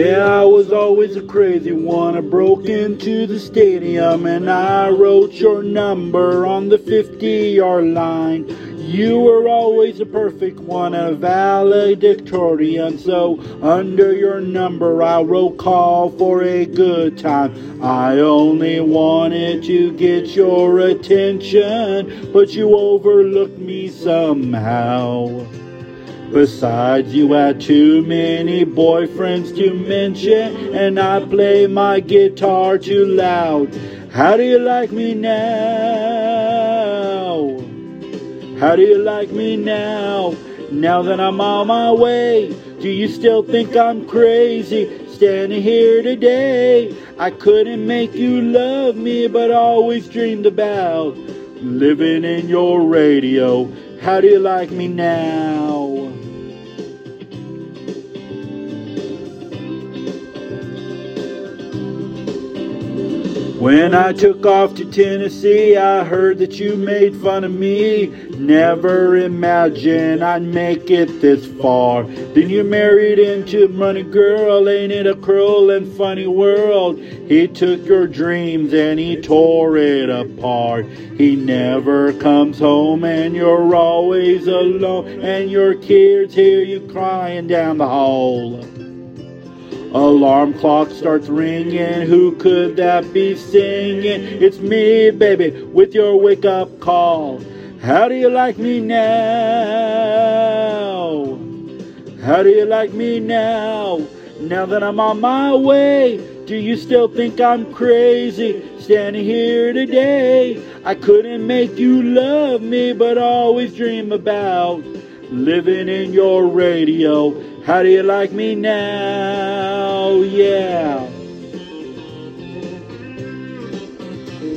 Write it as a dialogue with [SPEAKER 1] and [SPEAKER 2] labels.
[SPEAKER 1] Yeah, I was always a crazy one. I broke into the stadium and I wrote your number on the 50 yard line. You were always a perfect one, a valedictorian. So, under your number, I wrote call for a good time. I only wanted to get your attention, but you overlooked me somehow. Besides, you had too many boyfriends to mention, and I play my guitar too loud. How do you like me now? How do you like me now? Now that I'm on my way, do you still think I'm crazy? Standing here today, I couldn't make you love me, but always dreamed about living in your radio. How do you like me now? When I took off to Tennessee, I heard that you made fun of me. Never imagined I'd make it this far. Then you married into money girl, ain't it a cruel and funny world? He took your dreams and he tore it apart. He never comes home and you're always alone, and your kids hear you crying down the hall. Alarm clock starts ringing. Who could that be singing? It's me, baby, with your wake up call. How do you like me now? How do you like me now? Now that I'm on my way, do you still think I'm crazy? Standing here today, I couldn't make you love me, but always dream about living in your radio. How do you like me now? Oh yeah.